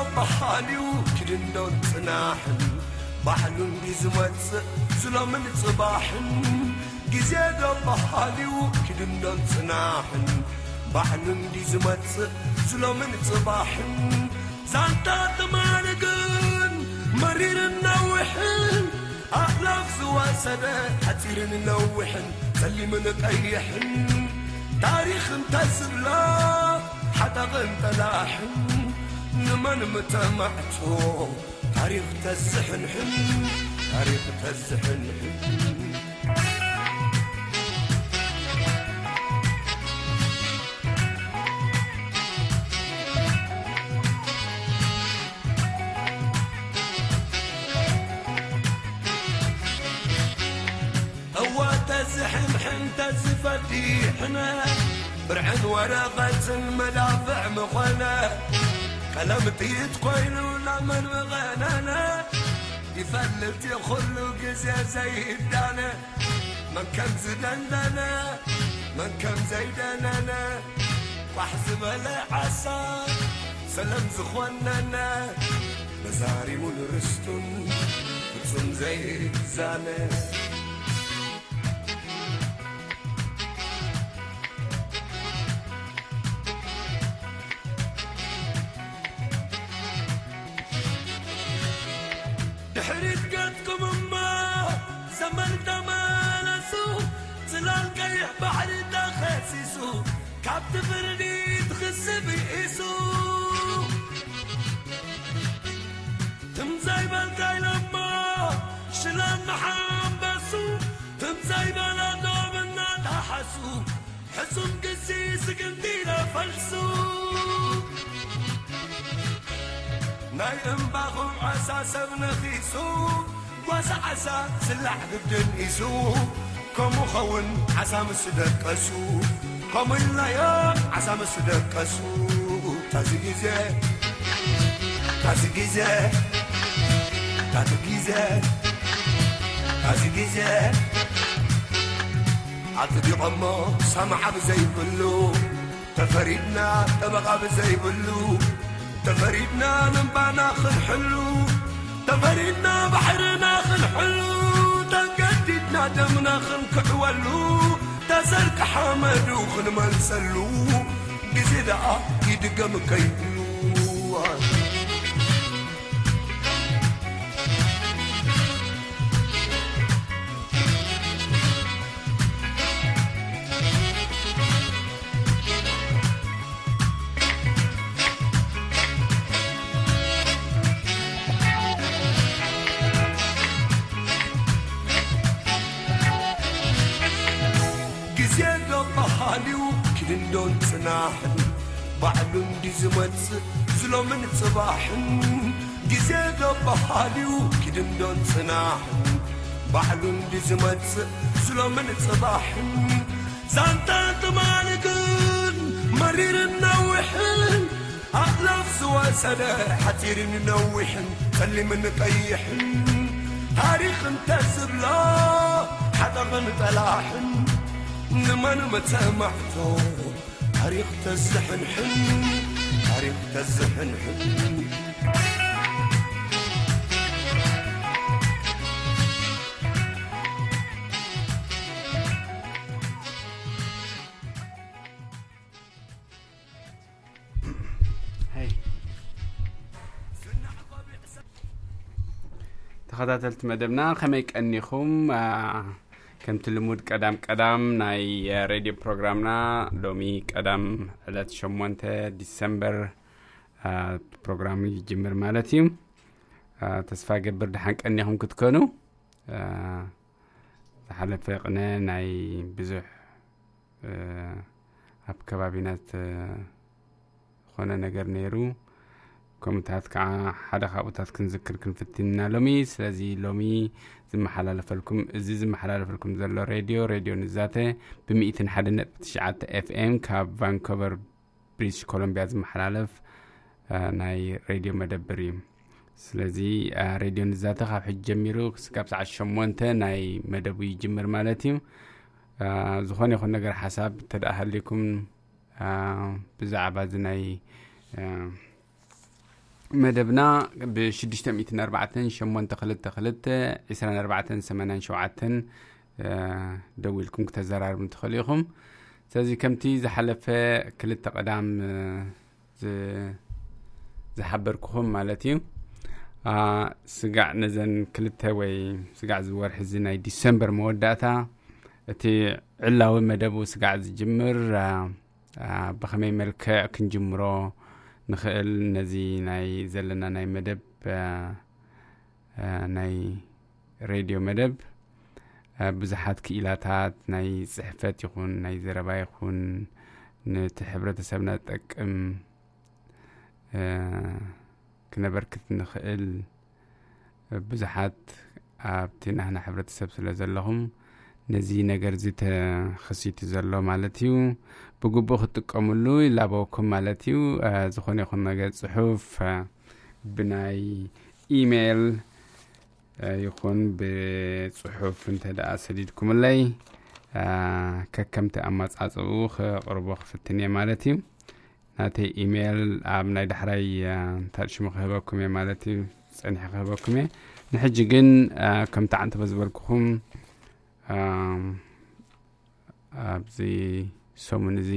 ባህልዩ ክድንዶን ጽናሕን ባሕሉን ዲዝመጽእ ዝሎምን ጽባሕን ግዜ ዶ ባህልዩ ክድንዶን ጽናሕን ባሕሉን ዲዝመጽእ ዝሎምን ጽባሕን ዛንታ ተማንግን መሪርን ነዊሕን ኣኽላፍ ዝወሰደ ሓፂርን ነዊሕን ጸሊምን ቀይሕን ታሪኽ እንተዝብላ ሓጠቕን ጠላሕን من متمعته؟ تاريخ تزحن حن تاريخ تزحن حن. تزحم حنت زفتي حنا برعن ورقة المدافع مخنا الم متيت كوين ونعمل وغنانا يفلت يخلق زي زي الدانا من كم زدندنا من كم زيدننا واحزب العصا سلام زخواننا مزاري مول رستن زيد زانه عسى سبنا خيسو واسع عسى سلاح ذبدن يسوب كم خون عسى مسدك أسوب كم اللي عسى مسدك أسوب تزيزة تزيزة تزيزة تزيزة عطبي قمو سمع بزي كله تفريدنا تبغى بزي بلو. تفريدنا من بعنا خل حلو. تمرينا بحرنا خل حلو تقددنا دمنا خل كحولو. تسرك حمدو خل ما نسلو. دعا يدقم كيدو. ባህልዩ ክድንዶን ጽናሕን ባዕሉ እንዲ ዝመጽእ ዝሎምን ጽባሕን ግዜ ዶ ባህልዩ ክድንዶን ጽናሕን ባዕሉ እንዲ ዝመጽእ ዝሎምን ጽባሕን ዛንታ ጥማንግን መሪርን ነዊሕን ኣኽላፍ ዝወሰደ ሓፂርን ነዊሕን ጸሊምን ቀይሕን ታሪኽ እንተዝብሎ ሓጠቕን ጠላሕን ንመን መተማዕቶ ታሪኽ ተዝሕንሕን ታሪኽ ተዝሕንሕን ተኸታተልቲ መደብና ከመይ ቀኒኹም ከምቲ ልሙድ ቀዳም ቀዳም ናይ ሬድዮ ፕሮግራምና ሎሚ ቀዳም ዕለት ሸሞንተ ዲሰምበር ፕሮግራሙ ይጅምር ማለት እዩ። ተስፋ ገብር ድሓን ቀኒኹም ክትኮኑ ዝሓለፈ ቅነ ናይ ብዙሕ ኣብ ከባቢና ዝኾነ ነገር ነይሩ። ከምኡታት ከዓ ሓደ ካብኡታት ክንዝክር ክንፍትንና ሎሚ። ስለዚ ሎሚ ዝመሓላለፈልኩም እዚ ዝመሓላለፈልኩም ዘሎ ሬድዮ ሬድዮ ንዛተ ብሚእትን ሓደ ነጥቢ ትሽዓተ ኤፍኤም ካብ ቫንኮቨር ብሪቲሽ ኮሎምቢያ ዝመሓላለፍ ናይ ሬድዮ መደብር እዩ። ስለዚ ሬድዮ ንዛተ ካብ ሕጂ ጀሚሩ ክስካብ ሰዓት ሸሞንተ ናይ መደቡ ይጅምር ማለት እዩ። ዝኾነ ይኹን ነገር ሓሳብ ተደኣ ሃሊኩም ብዛዕባ እዚ ናይ مدبنا بشدشتا مئتين أربعة شمون تخلت تخلت عسران أربعة سمنان شوعة آه، دو لكم كتزرار من تخليكم سازي كمتي زحلف كل قدام آه، زحبركم مالتي. آه سقع نزن كلتا وي سقع زوار حزيناي ديسمبر موداتا. تي علاوي مدبو سقع زجمر آه، بخمي ملك كنجمرو. ንኽእል ነዚ ናይ ዘለና ናይ መደብ ናይ ሬድዮ መደብ ብዙሓት ክኢላታት ናይ ፅሕፈት ይኹን ናይ ዘረባ ይኹን ነቲ ሕብረተሰብና ዝጠቅም ክነበርክት ንኽእል ብዙሓት ኣብቲ ናህና ሕብረተሰብ ስለ ዘለኹም ነዚ ነገር እዚ ተኸሲቱ ዘሎ ማለት እዩ ብግቡእ ክትጥቀምሉ ይላበወኩም ማለት እዩ ዝኾነ ይኹን ነገር ፅሑፍ ብናይ ኢሜይል ይኹን ብፅሑፍ እንተ ደኣ ሰዲድኩምለይ ከከምቲ ኣማፃፅኡ ክቕርቦ ክፍትን እየ ማለት እዩ ናተይ ኢሜይል ኣብ ናይ ዳሕራይ እንታሽሙ ክህበኩም እየ ማለት እዩ ፀኒሐ ክህበኩም እየ ንሕጂ ግን ከምቲ ዓንተ በዝበልክኹም ኣብዚ ሰሙን እዚ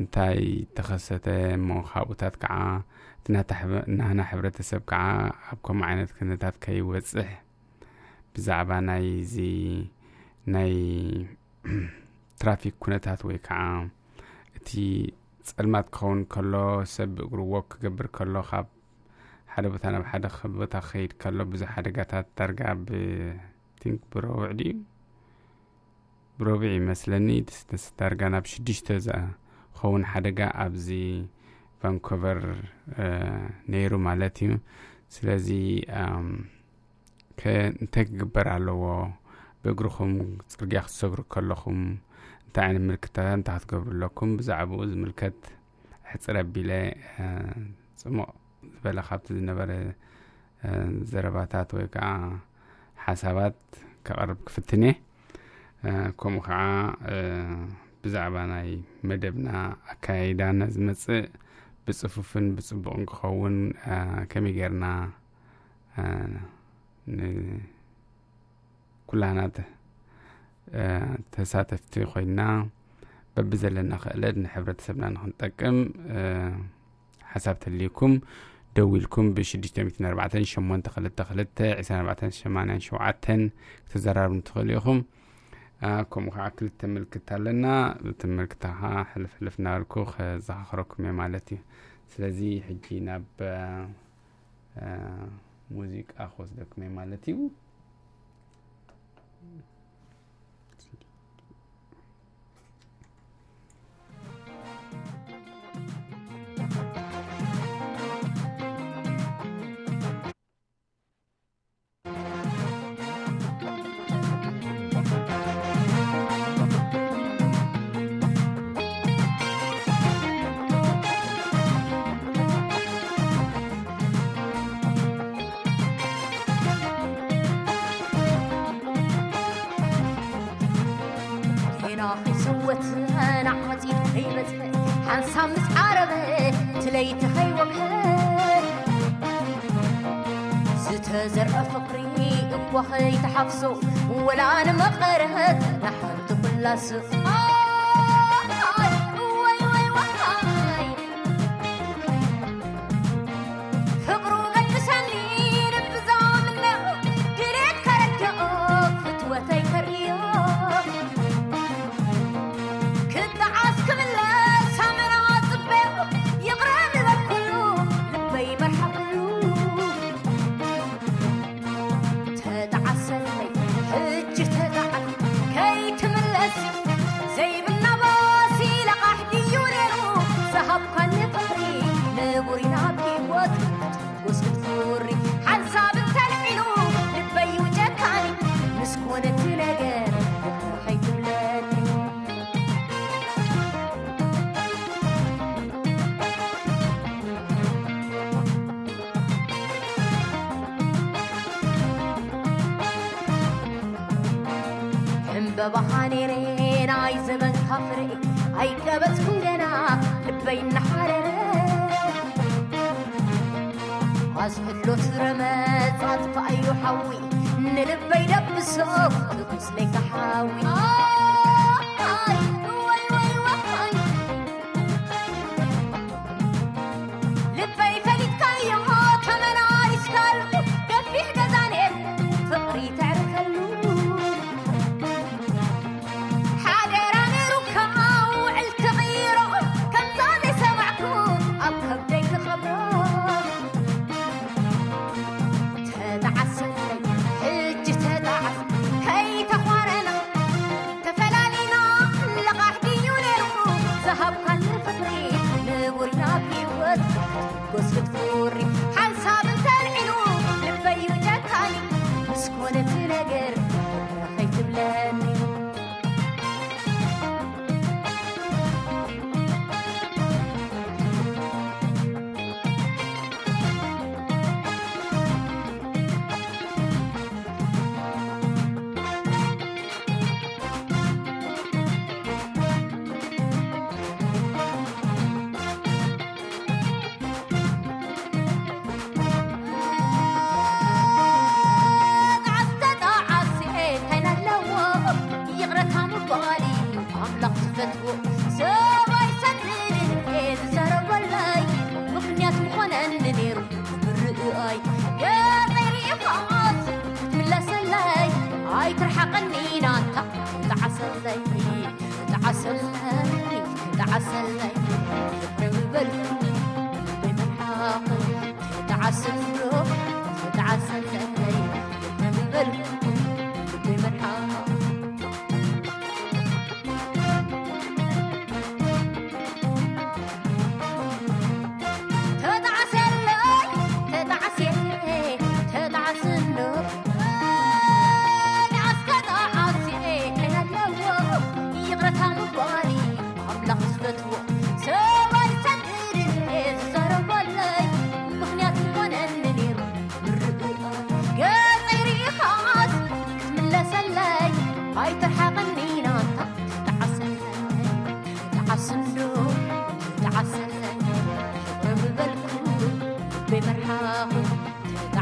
እንታይ ተኸሰተ እሞ ካብኡታት ከዓ ናህና ሕብረተሰብ ከዓ ኣብ ከምኡ ዓይነት ክነታት ከይወፅሕ ብዛዕባ ናይ እዚ ናይ ትራፊክ ኩነታት ወይ ከዓ እቲ ፀልማት ክኸውን ከሎ ሰብ እግሩ ወክ ክገብር ከሎ ካብ ሓደ ቦታ ናብ ሓደ ቦታ ክኸይድ ከሎ ብዙሕ ሓደጋታት ዳርጋ ብቲንክ ብረውዕ ድዩ ብረቢዕ ይመስለኒ ዳርጋ ናብ ሽዱሽተ ዝኸውን ሓደጋ ኣብዚ ቫንኮቨር ነይሩ ማለት እዩ ስለዚ እንታይ ክግበር ኣለዎ ብእግርኹም ፅርግያ ክትሰግሩ ከለኹም እንታይ ዓይነት ምልክታት እንታይ ክትገብሩ ኣለኩም ብዛዕባኡ ዝምልከት ሕፅር ኣቢለ ፅሙቕ ዝበለ ካብቲ ዝነበረ ዘረባታት ወይ ከዓ ሓሳባት ከቐርብ ክፍትን እየ ከምኡ ከዓ ብዛዕባ ናይ መደብና ኣካይዳና ዝመፅእ ብፅፉፍን ብፅቡቕን ክኸውን ከመይ ጌርና ንኩላና ተሳተፍቲ ኮይና በቢ ዘለና ክእለት ንሕብረተሰብና ንክንጠቅም ሓሳብ ተልይኩም ደው ኢልኩም ብ604 822 2487 ክትዘራርቡ ትኽእሉ ኢኹም ከምኡ ከዓ ክልተ ምልክት ኣለና እቲ ምልክታ ከዓ ሕልፍ ሕልፍ እናበልኩ ከዘኻኽረኩም እየ ማለት እዩ ስለዚ ሕጂ ናብ ሙዚቃ ክወስደኩም እየ ማለት እዩ ሓንሳብ ምስ ዓረበ ትለይቲ ኸይወግሀ ዝተዘርአ ፍቕሪ እኳ ኸይተሓፍሶ ወላ ንመቐረት ናሓንቲ ኩላስ بتكون جنا بتبين حرارة. عزحلو ترمات عطف أيو حوي نلبي لبسه تقص لك حاوي.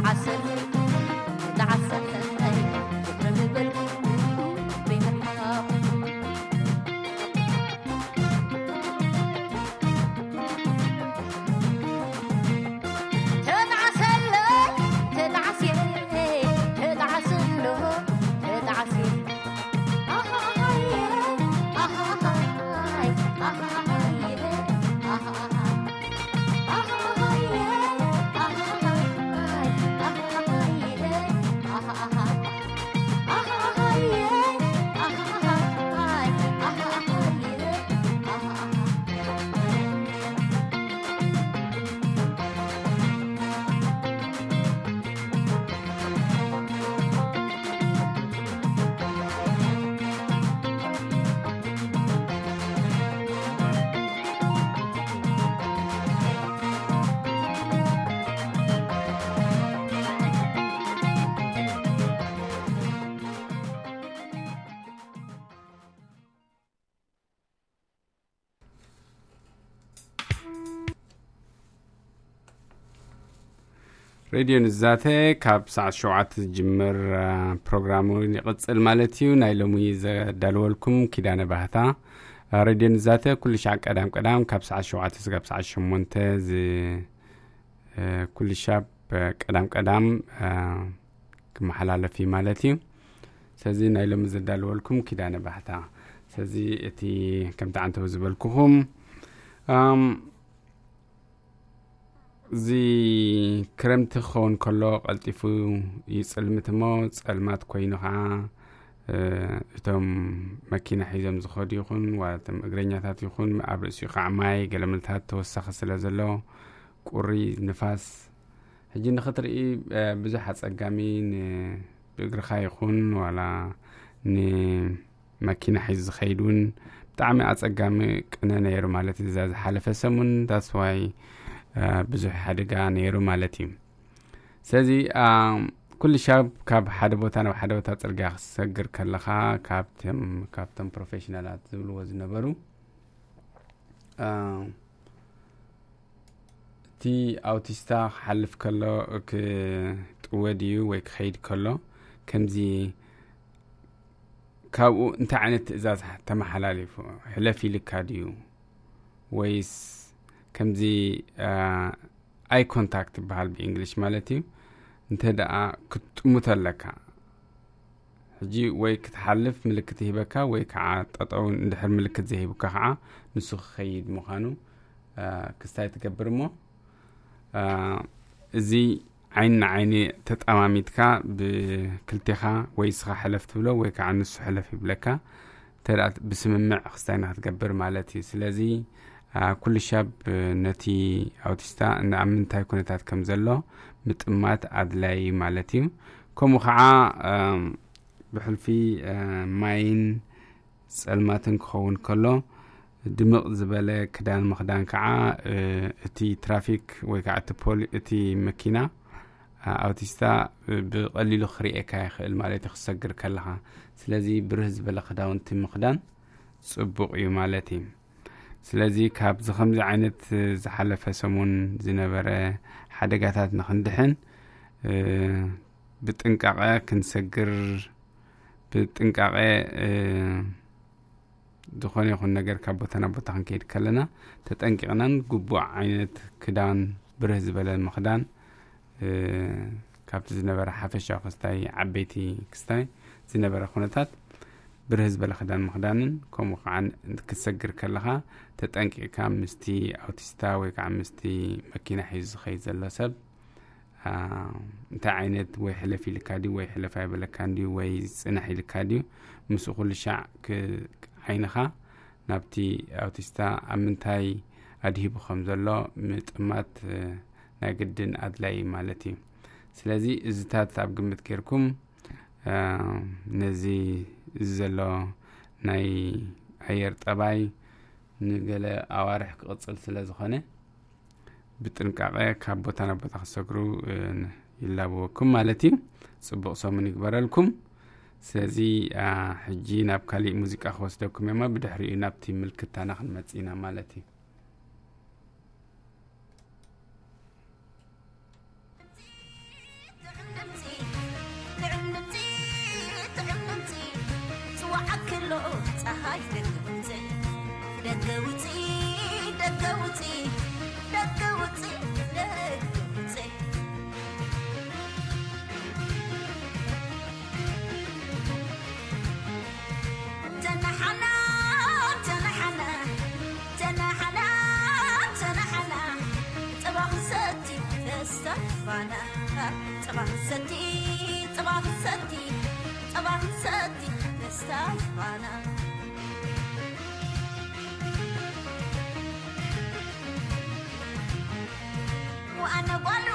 تعسل ሬድዮ ንዛተ ካብ ሰዓት ሸውዓተ ዝጅምር አ፣ ፕሮግራሙ ይቕፅል ማለት እዩ ናይ ሎሚ ዘዳልወልኩም ኪዳነ ባህታ አ፣ ሬድዮ ንዛተ ኩሉ ሻዕ ቀዳም ቀዳም ካብ ሰዓት ሸውዓተ ስጋብ ሰዓት ሸሞንተ ዝ አ፣ ኩሉ ሻብ አ፣ ቀዳም ቀዳም አ፣ ክመሓላለፍ እዩ ማለት እዩ ስለዚ ናይ ሎሚ ዘዳልወልኩም ኪዳነ ባህታ ስለዚ እቲ ከምቲ ዓንተው ዝበልኩኹም ኣም፣ እዚ ክረምቲ ክኸውን ከሎ ቀልጢፉ ይፅልምት እሞ ፀልማት ኮይኑ ከዓ እ፣ እቶም መኪና ሒዞም ዝኸዱ ይኹን ዋ እቶም እግረኛታት ይኹን ኣብ ርእሲኡ ከዓ ማይ ገለመልታት ተወሳኺ ስለ ዘሎ ቁሪ ንፋስ ሕጂ ንኽትርኢ እ፣ ብዙሕ ኣፀጋሚ ን- ብእግርኻ ይኹን ዋላ ንመኪና ሒዙ ዝኸይድ እውን ብጣዕሚ ኣፀጋሚ ቅነ ነይሩ ማለት እዩ እዛ ዝሓለፈ ሰሙን ታስዋይ ብዙሕ ሓደጋ ነይሩ ማለት እዩ ስለዚ አ፣ ኩሉ ሻብ ካብ ሓደ ቦታ ናብ ሓደ ቦታ ፅርግያ ክሰግር ከለኻ ካብቶም ካብቶም ፕሮፌሽናላት ዝብልዎ ዝነበሩ አ፣ እቲ ኣውቲስታ ክሓልፍ ከሎ ክጥወ ድዩ ወይ ክኸይድ ከሎ ከምዚ ካብኡ እንታይ ዓይነት ትእዛዝ ተመሓላሊፉ ሕለፍ ኢልካ ድዩ ወይስ ከምዚ ኣይ ኮንታክት ይበሃል ብእንግሊሽ ማለት እዩ እንተ ደኣ ክትጥሙት ኣለካ ሕጂ ወይ ክትሓልፍ ምልክት ይሂበካ ወይ ከዓ ጠጠው እንድሕር ምልክት ዘይሂቡካ ከዓ ንሱ ክኸይድ ምዃኑ ክስታይ ትገብር እሞ እዚ ዓይኒ ንዓይኒ ተጠማሚትካ ብክልቴኻ ወይ ስኻ ሕለፍ ትብሎ ወይ ከዓ ንሱ ሕለፍ ይብለካ እንተ ብስምምዕ ክስታይ ንክትገብር ማለት እዩ ስለዚ ኩሉ ሻብ ነቲ ኣውቲስታ ኣብ ምንታይ ኩነታት ከም ዘሎ ምጥማት ኣድላይ ማለት እዩ ከምኡ ከዓ ብሕልፊ ማይን ፀልማትን ክኸውን ከሎ ድምቕ ዝበለ ክዳን ምክዳን ከዓ እቲ ትራፊክ ወይ ከዓ እቲ መኪና ኣውቲስታ ብቀሊሉ ክርኤካ ይኽእል ማለት እዩ ክሰግር ከለካ ስለዚ ብርህ ዝበለ ክዳውንቲ ምክዳን ፅቡቅ እዩ ማለት እዩ ስለዚ ካብዚ ከምዚ ዓይነት ዝሓለፈ ሰሙን ዝነበረ ሓደጋታት ንክንድሕን ብጥንቃቐ ክንሰግር ብጥንቃቐ ዝኾነ ይኹን ነገር ካብ ቦታ ናብ ቦታ ክንከይድ ከለና ተጠንቂቕናን ግቡእ ዓይነት ክዳን ብርህ ዝበለ ምክዳን ካብቲ ዝነበረ ሓፈሻዊ ክስታይ ዓበይቲ ክስታይ ዝነበረ ኩነታት ብርህ ዝበለ ክዳን ምክዳንን ከምኡ ከዓ ክትሰግር ከለካ ተጠንቂቕካ ምስቲ ኣውቲስታ ወይ ከዓ ምስቲ መኪና ሒዙ ዝኸይድ ዘሎ ሰብ እንታይ ዓይነት ወይ ሕለፍ ኢልካ ድዩ ወይ ሕለፍ ኣይበለካ ድዩ ወይ ፅናሕ ኢልካ ድዩ ምስኡ ኩሉ ሻዕ ዓይንኻ ናብቲ ኣውቲስታ ኣብ ምንታይ ኣድሂቡ ከም ዘሎ ምጥማት ናይ ግድን ኣድላይ ማለት እዩ ስለዚ እዝታት ኣብ ግምት ገይርኩም ነዚ እዚ ዘሎ ናይ ኣየር ጠባይ ንገለ ኣዋርሕ ክቕፅል ስለ ዝኾነ ብጥንቃቐ ካብ ቦታ ናብ ቦታ ክሰግሩ ይላብወኩም ማለት እዩ። ፅቡቅ ሰሙን ይግበረልኩም። ስለዚ ሕጂ ናብ ካሊእ ሙዚቃ ክወስደኩም እዮማ ብድሕሪኡ ናብቲ ምልክታና ክንመፅ ኢና ማለት እዩ طبعنا وأنا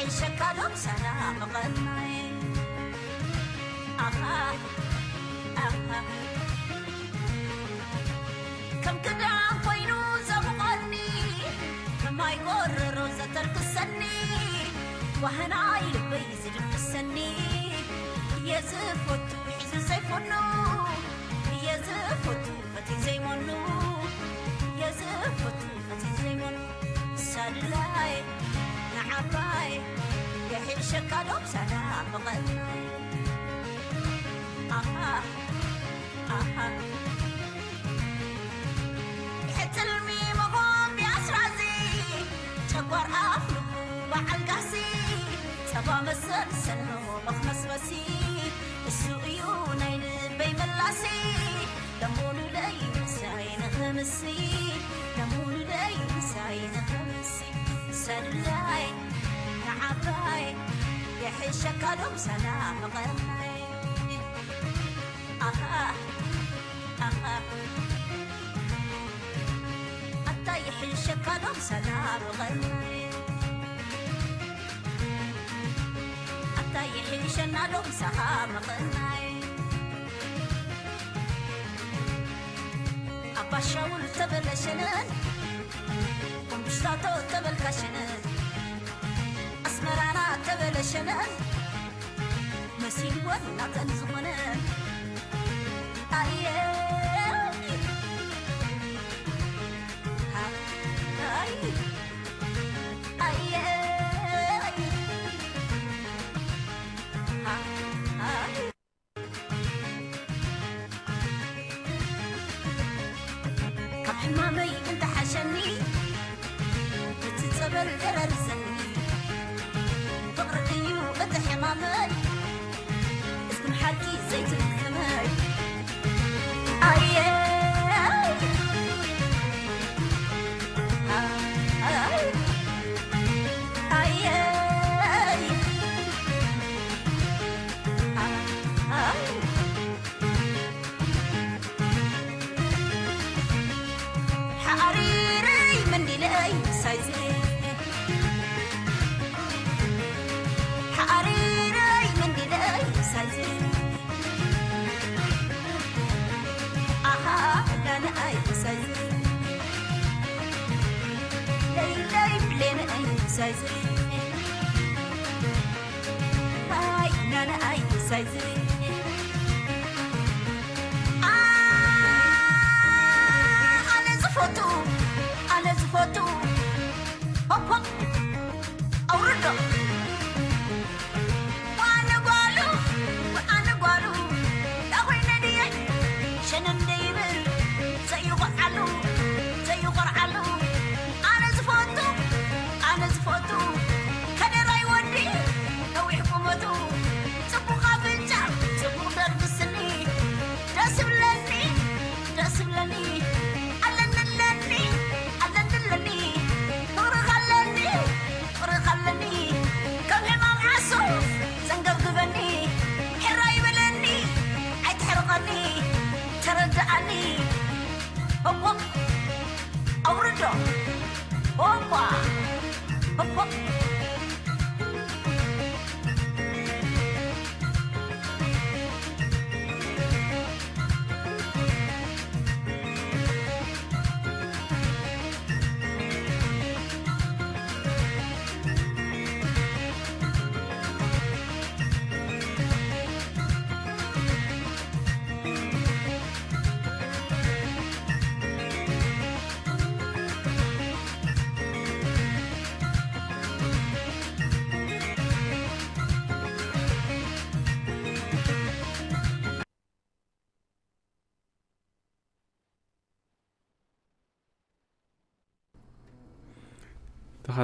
يحل شكلهم سلام غناي آه كم كده فيروز أغني ما روزة ترك السني وهنا عيل بيزر في السني يزفت ويحزن سيفنو يزفت فتي زي منو يزفت فتي زي منو الراي يحيل شكالهم سلام غناي آه آه حتى الميم غون بأسرازي تقور أفلو وعن قاسي تبا مسل سنو مخمس وسي السوقيون عين البي ملاسي دمونو لي ساين خمسي دمونو لي ساين خمسي سلو لاي حتى يحشك لهم سلام غني حتى يحشنا لهم سلام غني أبا شاول تبل شنن ومشتاتو تبل كشنن أسمرانا تبل شنن مسيح ولا تنزمنن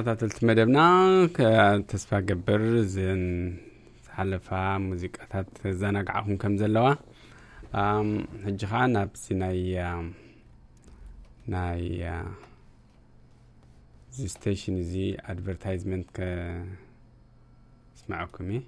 ተኸታተልቲ መደብና ተስፋ ገብር እዘን ዝሓለፋ ሙዚቃታት ዘናግዓኹም ከም ዘለዋ። ሕጂ ከዓ ናብዚ ናይ ናይ እዚ ስቴሽን እዚ ኣድቨርታይዝመንት ከስማዐኩም እየ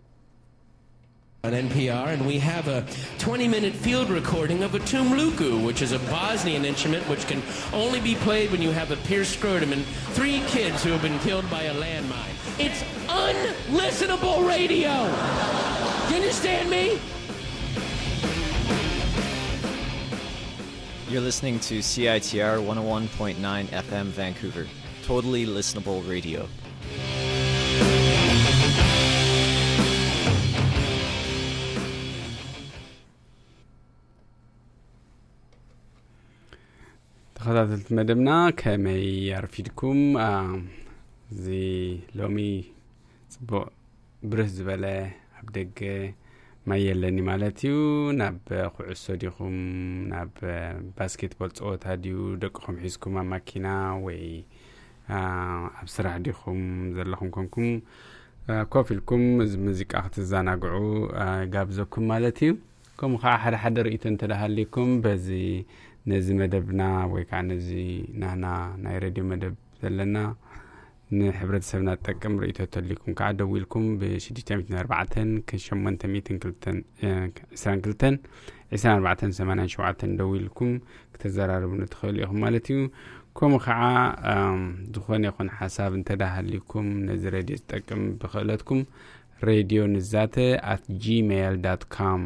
on NPR, and we have a 20 minute field recording of a tumluku, which is a Bosnian instrument which can only be played when you have a pierced scrotum and three kids who have been killed by a landmine. It's unlistenable radio! You understand me? You're listening to CITR 101.9 FM Vancouver. Totally listenable radio. ተኸታተልቲ መደብና ከመይ ኣርፊድኩም አ፣ እዚ ሎሚ ፅቡቅ ብርህ ዝበለ ኣብ ደገ ማይ የለኒ ማለት እዩ ናብ ኩዕሶ ዲኹም ናብ ባስኬትቦል ፀወታ ድዩ ደቅኹም ሒዝኩም ኣብ ማኪና ወይ አ፣ ኣብ ስራሕ ዲኹም ዘለኹም ኮንኩም አ፣ ኮፍ ኢልኩም እዚ ሙዚቃ ክትዘናግዑ አ፣ ጋብዘኩም ማለት እዩ ከምኡ ከዓ ሓደ ሓደ ርእቶ እንተዳሃሊኩም በዚ ነዚ መደብና ወይ ከዓ ነዚ ናና ናይ ሬድዮ መደብ ዘለና ንሕብረተሰብና ዝጠቅም ርእቶ ተሊኩም ከዓ ደው ኢልኩም ብ604 822 2487 ደው ኢልኩም ክተዘራርቡ ንትኽእሉ ኢኹም ማለት እዩ ከምኡ ከዓ ኣም፣ ዝኾነ ይኹን ሓሳብ እንተዳሃሊኩም ነዚ ሬድዮ ዝጠቅም ብክእለትኩም ሬድዮ ንዛተ ኣት ጂሜይል ዳት ካም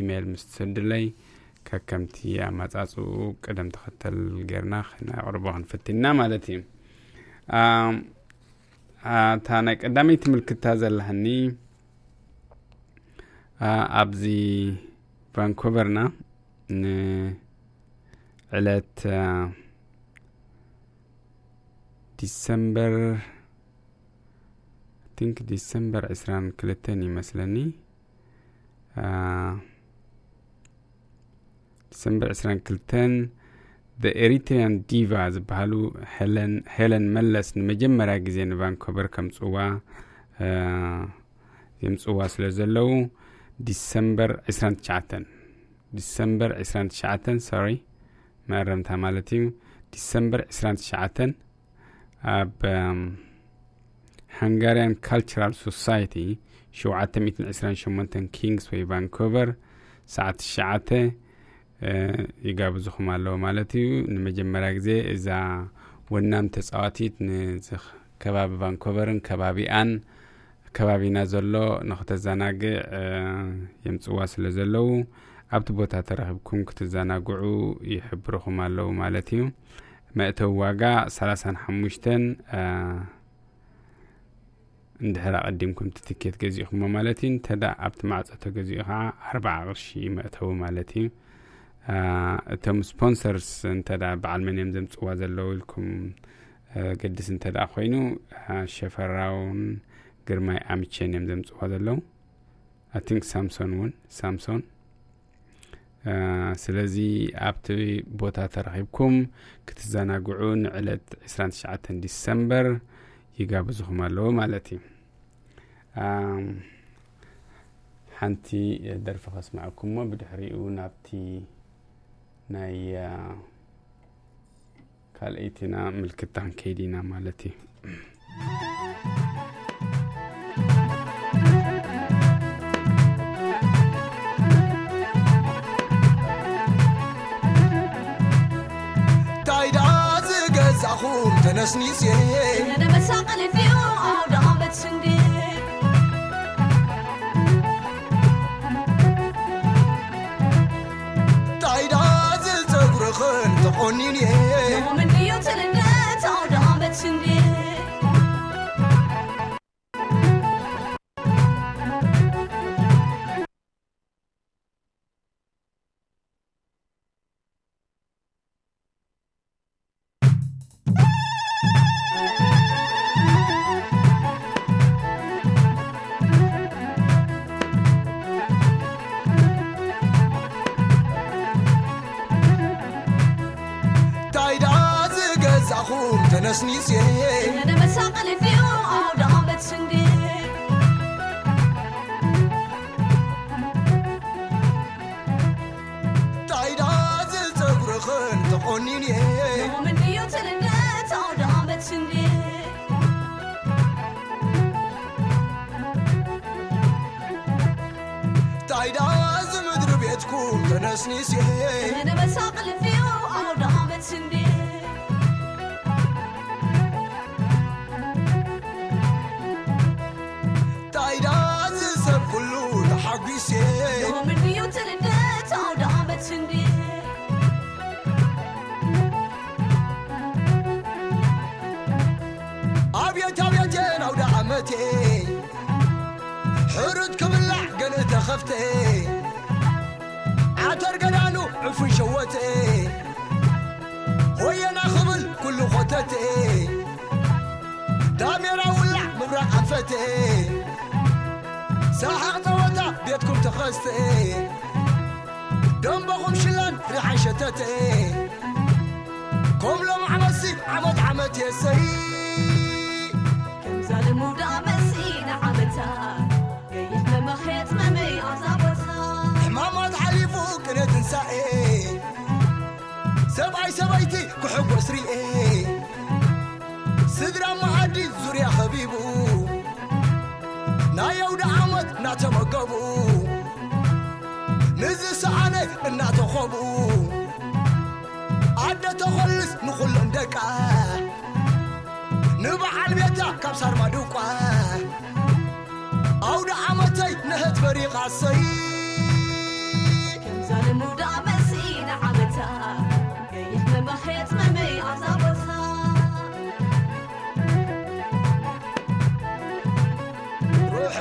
ኢሜይል ምስ ትሰድለይ ከከምቲ ኣመጻጽኡ ቅደም ተኸተል ጌርና ክነቕርቦ ክንፍትና ማለት እዩ ኣም፣ አ፣ እታ ናይ ቀዳመይቲ ምልክታ ዘለሃኒ አ፣ ኣብዚ ቫንኮቨርና ንዕለት አ፣ ዲሰምበር ቲንክ ዲሰምበር 22 ይመስለኒ ዲሰምበር 22 ዘ ኤሪትሪያን ዲቫ ዝበሃሉ ሄለን መለስ ንመጀመርያ ግዜ ንቫንኮቨር ከምፅዋ የምፅዋ ስለ ዘለው ዲሰምበር 29 ዲሰምበር 29 ሶሪ መእረምታ ማለት እዩ። ዲሰምበር 29 ኣብ ሃንጋርያን ካልቸራል ሶሳይቲ 728 ኪንግስ ወይ ቫንኮቨር ሰዓት ሸዓተ እ፣ ይጋብዝኹም ኣለዎ ማለት እዩ። ንመጀመርያ ግዜ እዛ ወናም ተፃዋቲት ነዚ ከባቢ ቫንኮቨርን ከባቢኣን ከባቢና ዘሎ ንክተዘናግዕ የምፅዋ ስለ ዘለው ኣብቲ ቦታ ተረኺብኩም ክትዘናግዑ ይሕብርኹም ኣለዉ ማለት እዩ። መእተዊ ዋጋ 35 አ፣ እንድሕር ቀዲምኩም ቲ ትኬት ገዚእኹሞ ማለት እዩ። እንተዳ ኣብቲ ማዕፆ ተገዚኡ ከዓ ኣርባዓ ቅርሺ መእተዊ ማለት እዩ እቶም ስፖንሰርስ እንተዳ በዓል መን ዘምፅዋ ዘለዉ ኢልኩም ገድስ እንተዳ ኮይኑ አ፣ ሸፈራውን ግርማይ ኣምቼን እዮም ዘምፅዋ ዘለዉ። ኣይ ቲንክ ሳምሶን እውን ሳምሶን ስለዚ ኣብቲ ቦታ ተረኺብኩም ክትዘናግዑ ንዕለት 29 ዲሰምበር ይጋብዝኹም ኣለዎ ማለት እዩ። ሓንቲ ደርፊ ከስማዐኩም ሞ ብድሕሪኡ ናብቲ ናይ አ፣ ካልአይቲና ምልክታ ክንከይድ ኢና ማለት እዩ ታይዳ ዝገዛኹም ተነስኒስ on you, yeah. No woman kneel till it dies, all the arm that's in the ነስኒሴ ነመሳቀል እንዲሁ ዳመት ስንዴ ጣይዳ ዝፀጉርኽን ተቆኒን እየ ምንድዩ ትልነት ዳመት ስንዴ ጣይዳ ዝምድሪ ቤትኩም ተነስኒሴ ነመሳቀል እንዲሁ خفتي حرودكم اللحقن تخفتي عتر قلالو عفن شوتي ويا ناخبل كل خوتتي داميرا ولع مبرع عفتي ساحة طوتا بيتكم تخستي دنبهم شلان ريحة شتتي كم لو عمسي عمد عمد يا سيد سبعي سبعيتي كحب وسري إيه, إيه،, إيه. سدرا ما عدي زوري حبيبو. زريا خبيبو عمد دعمت ناتمقبو نزي سعاني ناتخبو عدا تخلص نخل اندكا. نبعل بيتا كبسر دوكا أو دعمتي نهت فريق عصي كم زالنو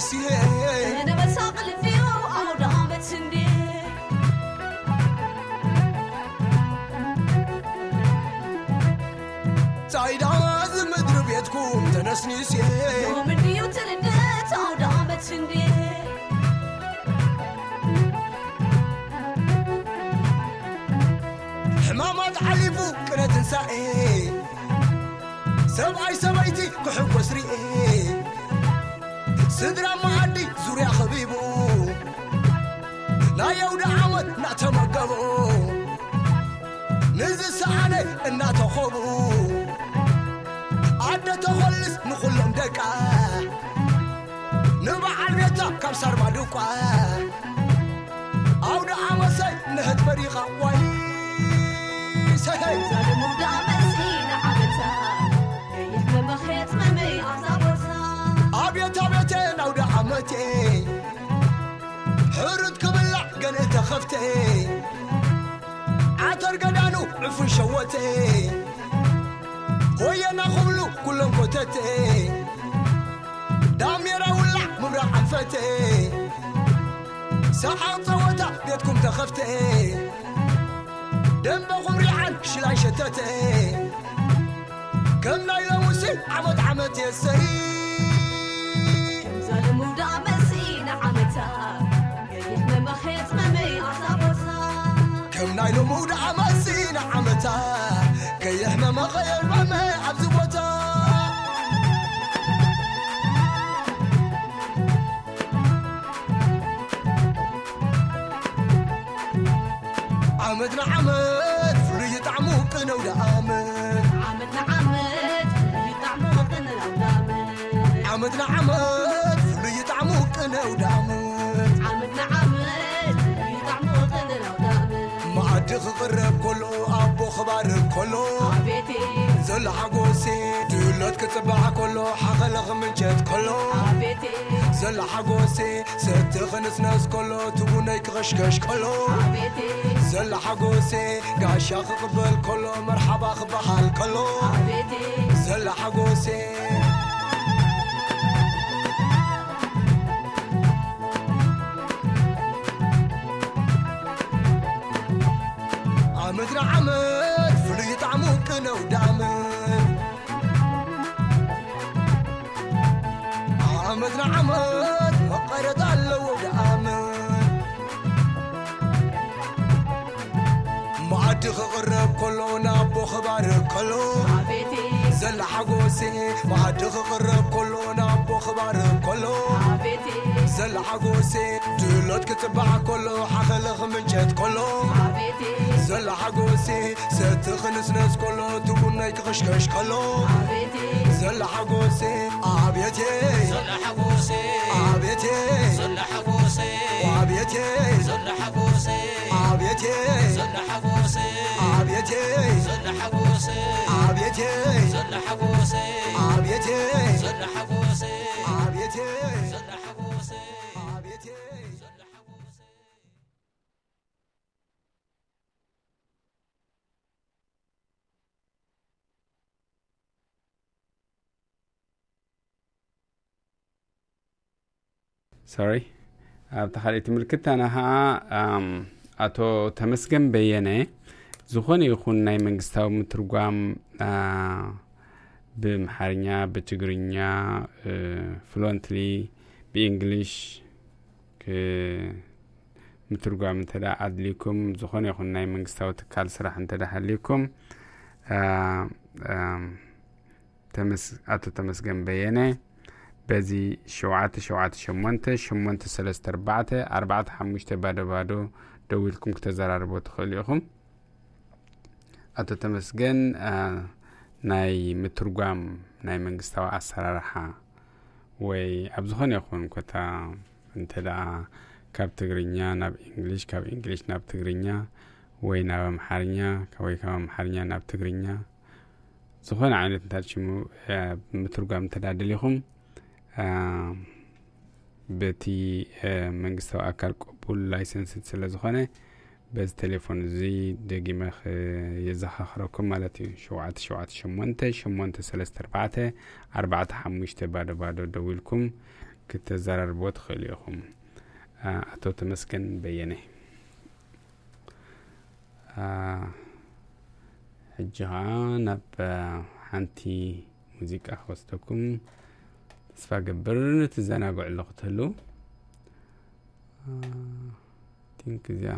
مسيح أنا بساقل فيهم أو دهام سندي سعيد عاز المدر بيتكم تنسني سيه يوم النيو تلندت أو دهام سندي حمامات عليفو كنا تنسائي سبعي سبعيتي كحب وسريئي ስድራ መዓዲ ዙርያ ኸቢቡ ናይ ኣውደ ዓመት እናተመገቡ ንዝሰኣነ እናተኸቡ ኣደ ተኸልስ ንኹሎም ደቃ ንበዓል ቤታ ካብ ሳርማ ድቋ ኣውደ ዓመሰይ ንህት شوتي عطر قدانو عفن شوتي ويا نخملو كلهم كوتتي دام يرى ولا مبرع عفتي ساعة صوتا بيتكم تخفتي. دم بخمري عن شلاي شتتي. كم نايلة وسي عمد عمد يسري ናይ ልሙድ ዓመሲ ንዓመታ ከየሕ መመኸየር መመ ኣብዚ ቦታ ዓመት ንዓመት ፍሉይ ጣዕሙ ቅነው ደኣመት ዓመት ንዓመት ይጣዕሙ ቅንል ኣውደ ዓመት ዓመት ንዓመት ፍሉይ ጣዕሙ ቅነው ደኣመት تخضر بكله أبو خضار بكله عبيتي زل حقوسي دولت كتبع كله حغلغ من جد كله عبيتي زل حقوسي ستغنس ناس كله تبونيك غشكش كله عبيتي زل حقوسي قاشا خقبل كله مرحبا خبحال كله عبيتي زل حقوسي ምድሪ ዓመት ፍሉይ ጣዕሙ ቅነው ዳዓመት ዓመትና ዓመት መቐረት ኣለዎ ዳዓመት መዓዲ ክቕረብ ከሎ ናቦ ኽባርብ ከሎ ዘላ ሓጎሴ መዓዲ ክቕረብ ከሎ ናቦ ኽባርብ ከሎ ዘላ ሓጎሴ ድሎት ክፅባዕ ከሎ ሓኸለ ክምንጨት ከሎ አቤቴ ዘላ ሓጎሴ ሰቲ ክንስነስ ከሎ ትቡነይ ክኽሽከሽ ከሎ አቤቴ ዘላ ሓጎሴ ኣብየቴ حبوسي ኣብየቴ زل حبوسي ኣብየቴ زل حبوسي ኣብየቴ زل حبوسي ኣብየቴ زل حبوسي ኣብየቴ زل حبوسي ኣብየቴ زل حبوسي ኣብየቴ ሶሪ ኣብቲ ካልእቲ ምልክታና ከዓ ኣም፣ ኣቶ ተመስገን በየነ ዝኾነ ይኹን ናይ መንግስታዊ ምትርጓም ብምሓርኛ ብትግርኛ ፍሉንትሊ ብእንግሊሽ ምትርጓም እንተ ኣድሊኩም ዝኾነ ይኹን ናይ መንግስታዊ ትካል ስራሕ እንተ ሃልይኩም ኣቶ ተመስገን በየነ በዚ ሸውዓተ ሸውዓተ ሸሞንተ ሸሞንተ ሰለስተ ኣርባዕተ ኣርባዕተ ሓሙሽተ ባዶ ባዶ ደው ኢልኩም ክተዘራርቦ ትኽእሉ ኢኹም። ኣቶ ተመስገን ናይ ምትርጓም ናይ መንግስታዊ ኣሰራርሓ ወይ ኣብ ዝኾነ ይኹን ኮታ እንተ ደኣ ካብ ትግርኛ ናብ እንግሊሽ ካብ እንግሊሽ ናብ ትግርኛ ወይ ናብ ኣምሓርኛ ወይ ካብ ኣምሓርኛ ናብ ትግርኛ ዝኾነ ዓይነት እንታይ ሽሙ ምትርጓም እንተዳደሊኹም አ፣ በቲ መንግስታዊ ኣካል ቅቡል ላይሰንስን ስለ ዝኾነ በዚ ቴሌፎን እዚ ደጊመ የዘኻኽረኩም ማለት እዩ። ሸውዓተ ሸውዓተ ሸሞንተ ሸሞንተ ሰለስተ ኣርባዕተ ኣርባዕተ ሓሙሽተ ባዶ ባዶ ደው ኢልኩም ክተዘራርቦ ትኽእሉ ኢኹም። ኣቶ ተመስገን በየነ። ሕጂ ከዓ ናብ ሓንቲ ሙዚቃ ክወስደኩም ተስፋ ገብር ትዘናግዕሉ ክትህሉ ቲንክ እዚኣ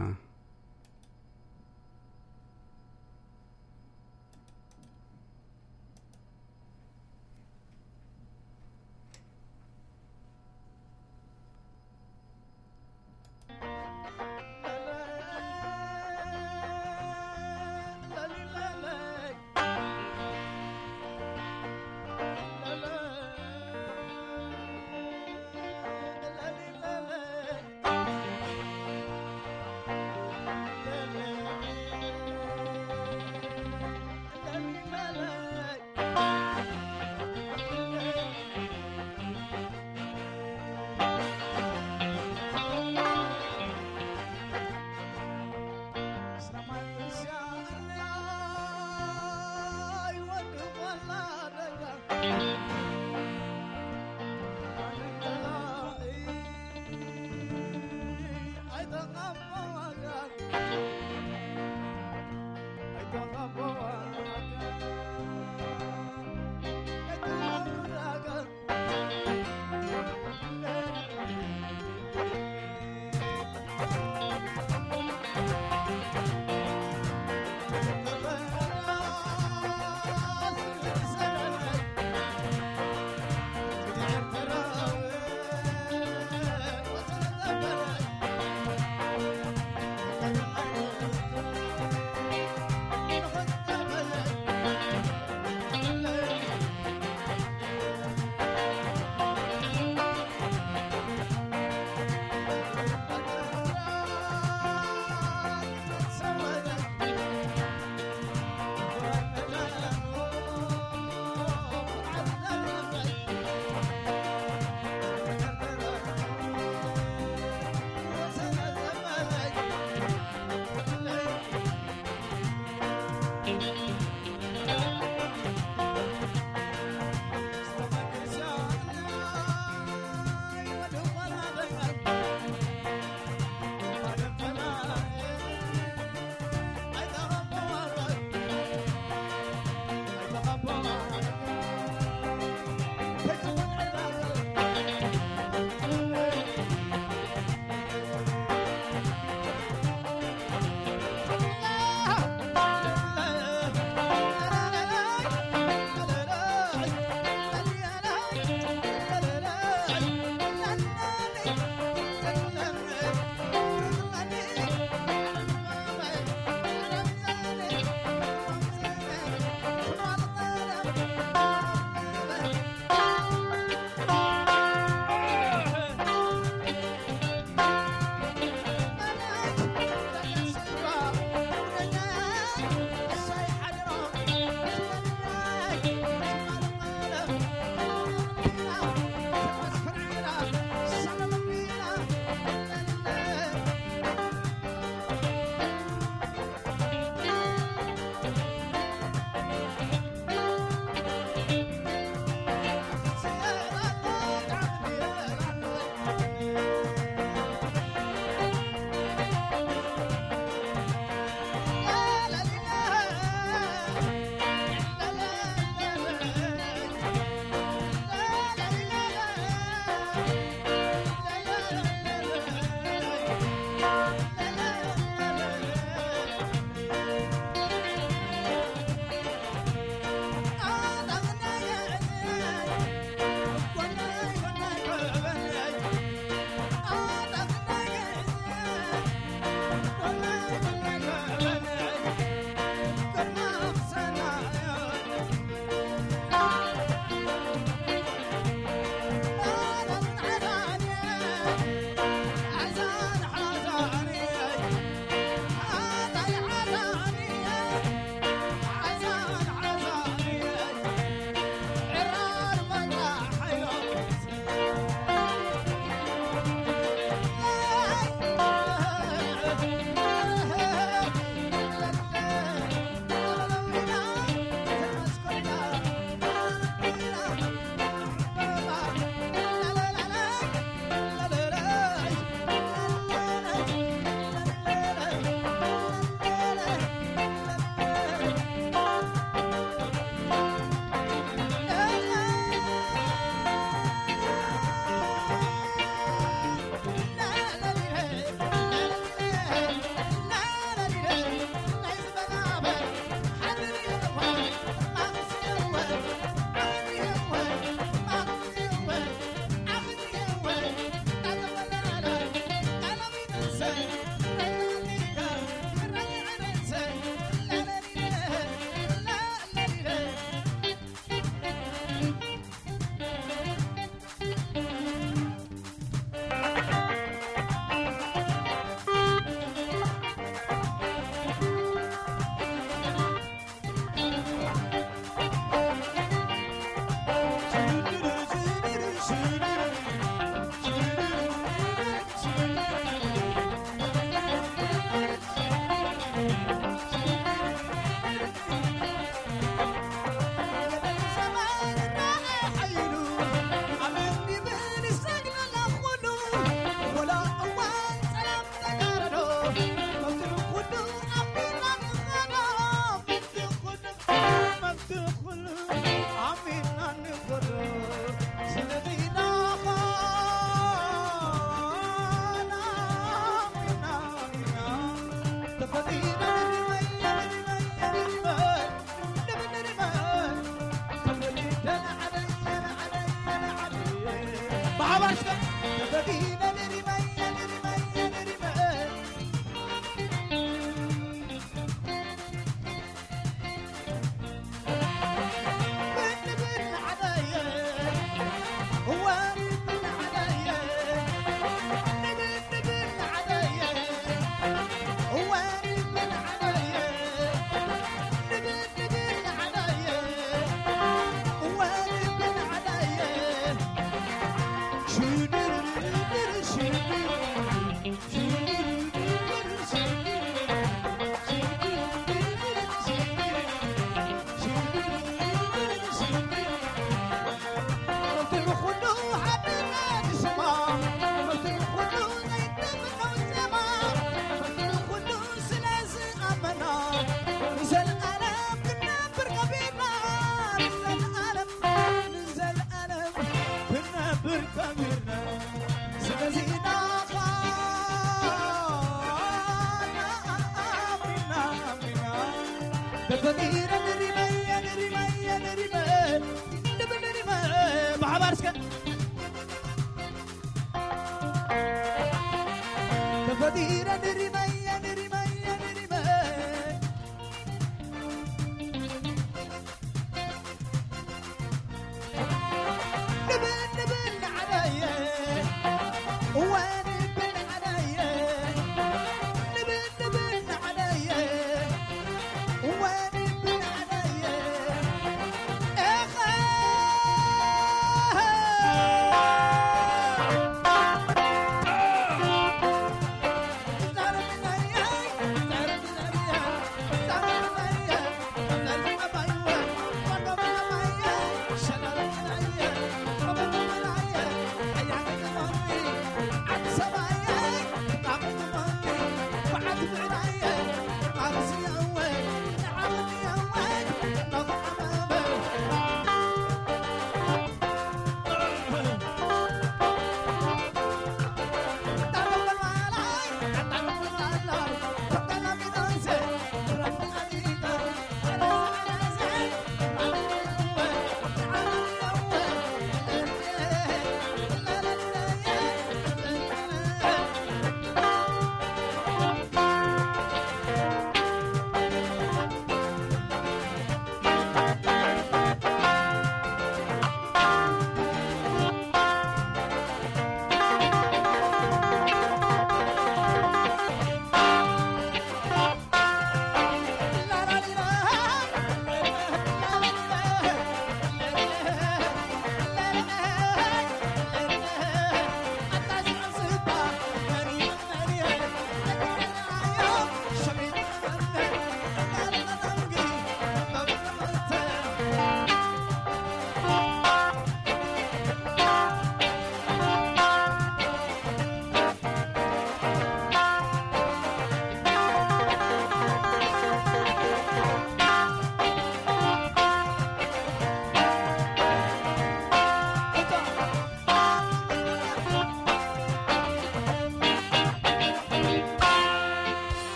जगदीर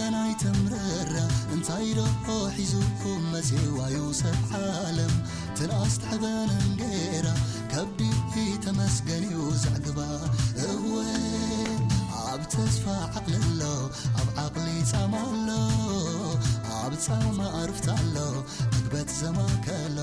ከናይ ተምረራ እንታይ ደኦ ሒዙኩም መጺዋዩ ሰብ ዓለም? ትንኣስ ትሕበንን ጌራ ከብዲ ተመስገንዩ ዘዕግባ እወ ኣብ ተስፋ ዓቕሊሎ ኣብ ዓቕሊ ጻማኣሎ ኣብ ጻማ ዕርፍታኣሎ እግበት ዘማከሎ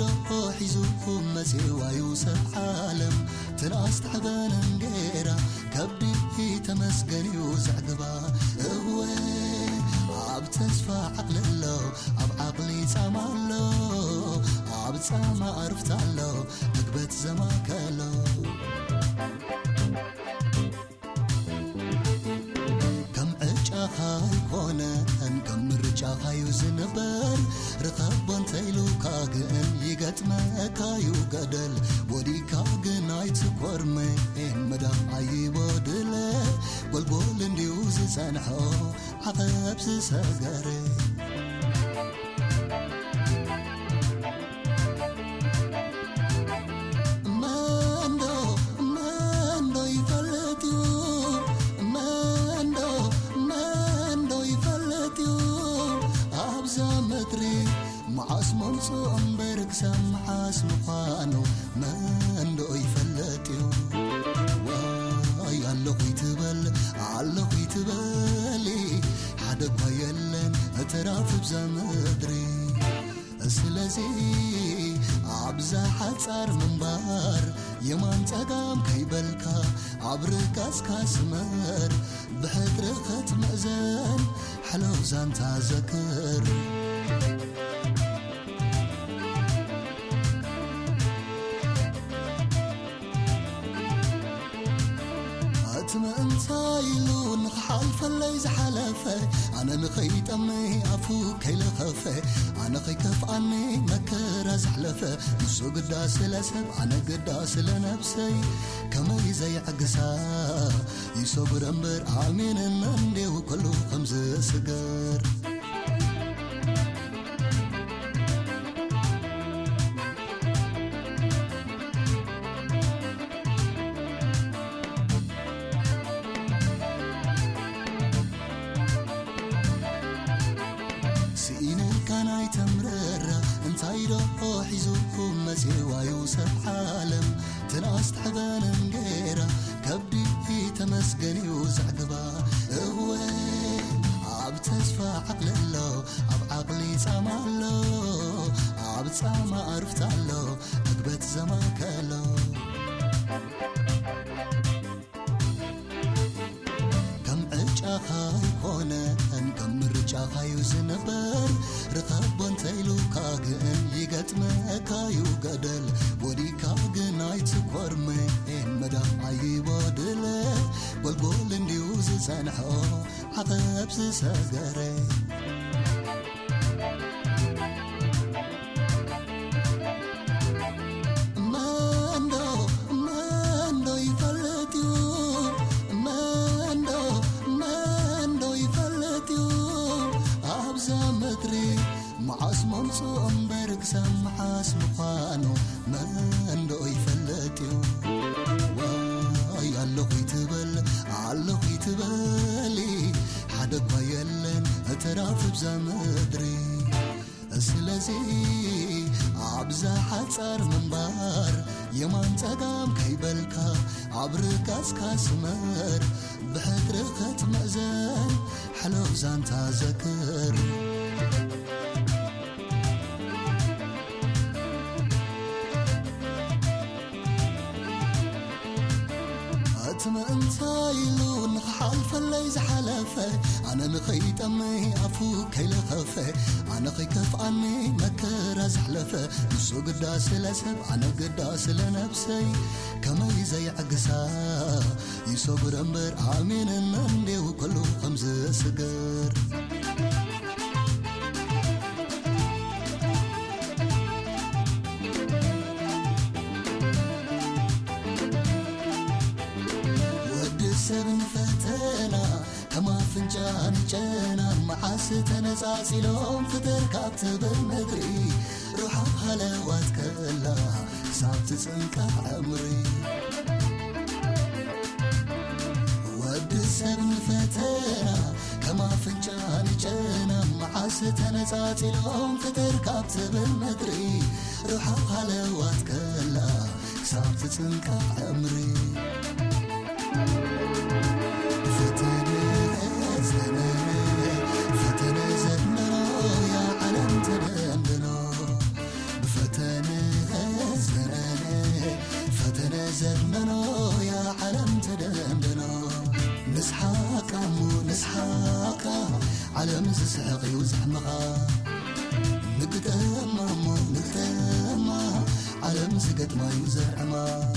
ደሆ ሒዙኩም መሴዋዩ ሰብ ዓለም ትንኣስ ትሕበነን ጌራ ከብዲ ተመስገን እዩ ዘዕግባ እወ ኣብ ተስፋ ዓቕሊ ኣሎ ኣብ ዓቕሊ ፃማ ኣሎ ኣብ ፃማ ኣርፍታ ኣሎ እግበት ዘማከሎ ፀሐዩ ዝነበር ርታባን ተይሉ ካግእን ይገጥመካዩ ገደል ወዲካ ግን ኣይትኰርሜ ምዳ ኣይበድለ ጐልጐል እንዲዩ ዝጸንሖ ዓቐብ ዝሰገረ ርጋጽካ ስመር ብሕድሪ ኸትምእዘን ሕለው ዛንታ ዘክር እቲ ምእንታይ ኢሉ ንኽሓልፈለይ ዝሓለፈ ኣነ ንኸይጠመ ኣፉ ከይለኸፈ ኣነ ኸይከፍኣኒ መከራ ዘሕለፈ ንሱ ግዳ ስለ ሰብ ኣነ ግዳ ስለ ነብሰይ ከመይ ዘይዕግሳ ይሰጉር እምበር ኣሚንን እንዴው ኩሉ ከም ዝስገር እምበር ክሳብ መዓስ ምዃኑ መንዶ ይፈልጥ እዩ? ዋይ ኣለኹ ይትበል ኣለኹ ይትበሊ ሓደ እኳ የለን እተራፍ ብዛ ምድሪ ስለዚ ኣብዛ ሓፃር ምንባር የማን ፀጋም ከይበልካ ኣብ ርጋጽካ ስመር ብሕድሪ ኸትምእዘን ሕለው ዛንታ ዘክር ንኽሓልፈለይ ዝሓለፈ ኣነ ንኸይጠመ ኣፉ ከይለኸፈ ኣነ ኸይከፍኣኒ መከራ ዘሕለፈ ንሱ ግዳ ስለ ሰብ ኣነ ግዳ ስለ ነብሰይ ከመይ ዘይዕግሳ ይሰጉር እምበር ኣሚንን እንዴው ኩሉ ከም መዓስ ተነጻጺሎም ፍጥር ካብ ትብል ምድሪ ሩሓብ ሃለዋት ከላ ክሳብ ትጽንቃዕ ዕምሪ ወዲ ሰብ ንፈተና ከም ኣፍንጫ ንጨና መዓስ ተነጻጺሎም ፍጥር ካብ ትብል ምድሪ ሩሓብ ሃለዋት ከላ ክሳብ ትጽንቃዕ ዕምሪ نص ساقي وزحمها نقدامها نقدامها على مسقة ما يزرعمها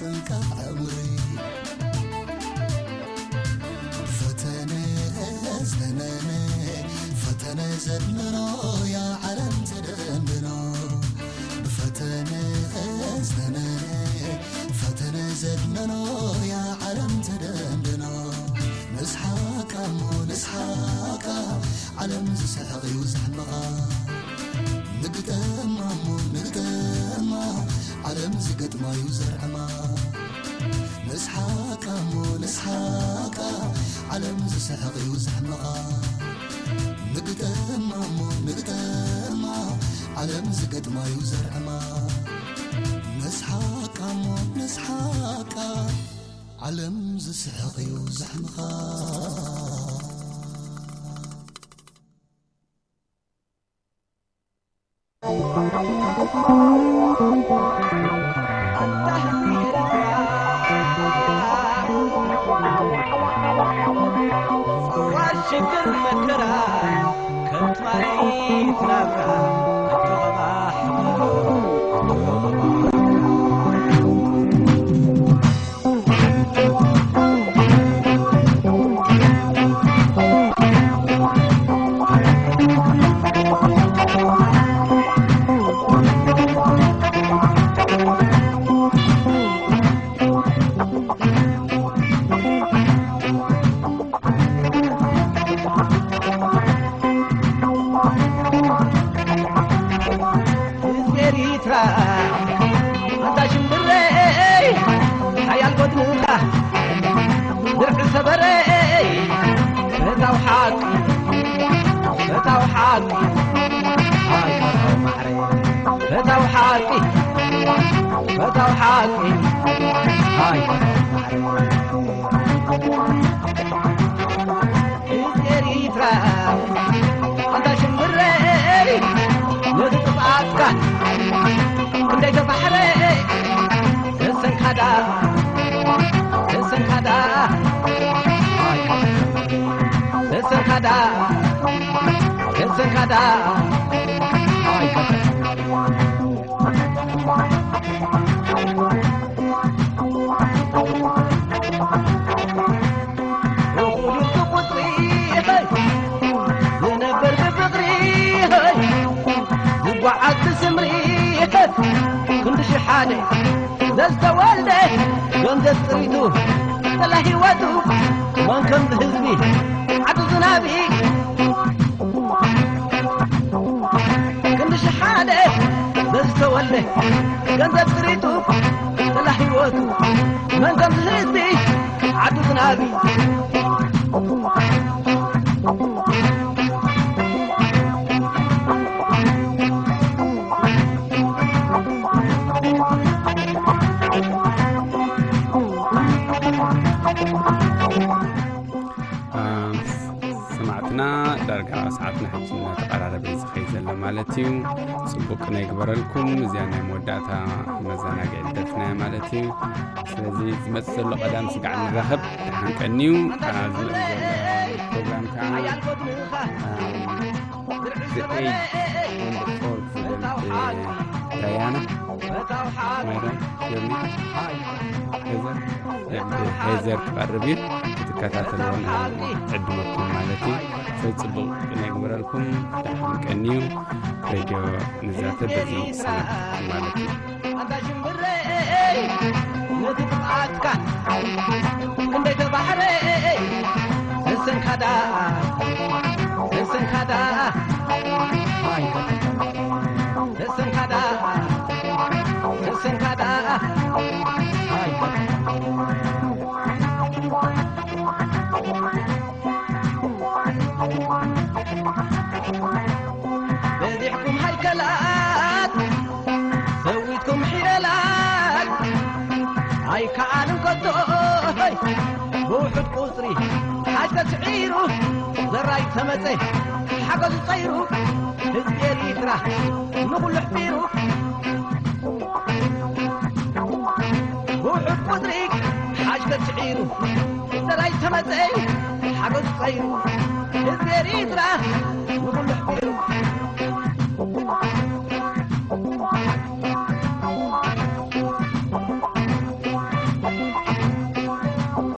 son ka aure ማለትዩ ጽቡቅና ይግበረልኩም እዚኣ ናይ መወዳእታ መዘናግዒ ደፍና ማለት እዩ። ስለዚ ዝመፅእ ዘሎ ቀዳም ስጋዕ ንራኸብ ሓንቀኒዩ ኣብ ፕሮግራም ከዓ ክቐርብ እዩ። ክትከታተልዎን ዕድመኩም ማለት እዩ። ሰብ ፅቡቅ ናይ ግበረልኩም ዳሓንቀኒዩ ሬድዮ ንዛተ በዚው ሰነድ ማለት እዩ። ኣዳሽምረ ነቲ ቅዓትካ ክንደይ ተባሕረ روح قصري حتى تعيره. زراي تمته حقز طيره. هزبير يدره نقول حبيره روح قصري حاجة تعيره. زراي تمته حقز طيره. هزبير يدره نقول حبيره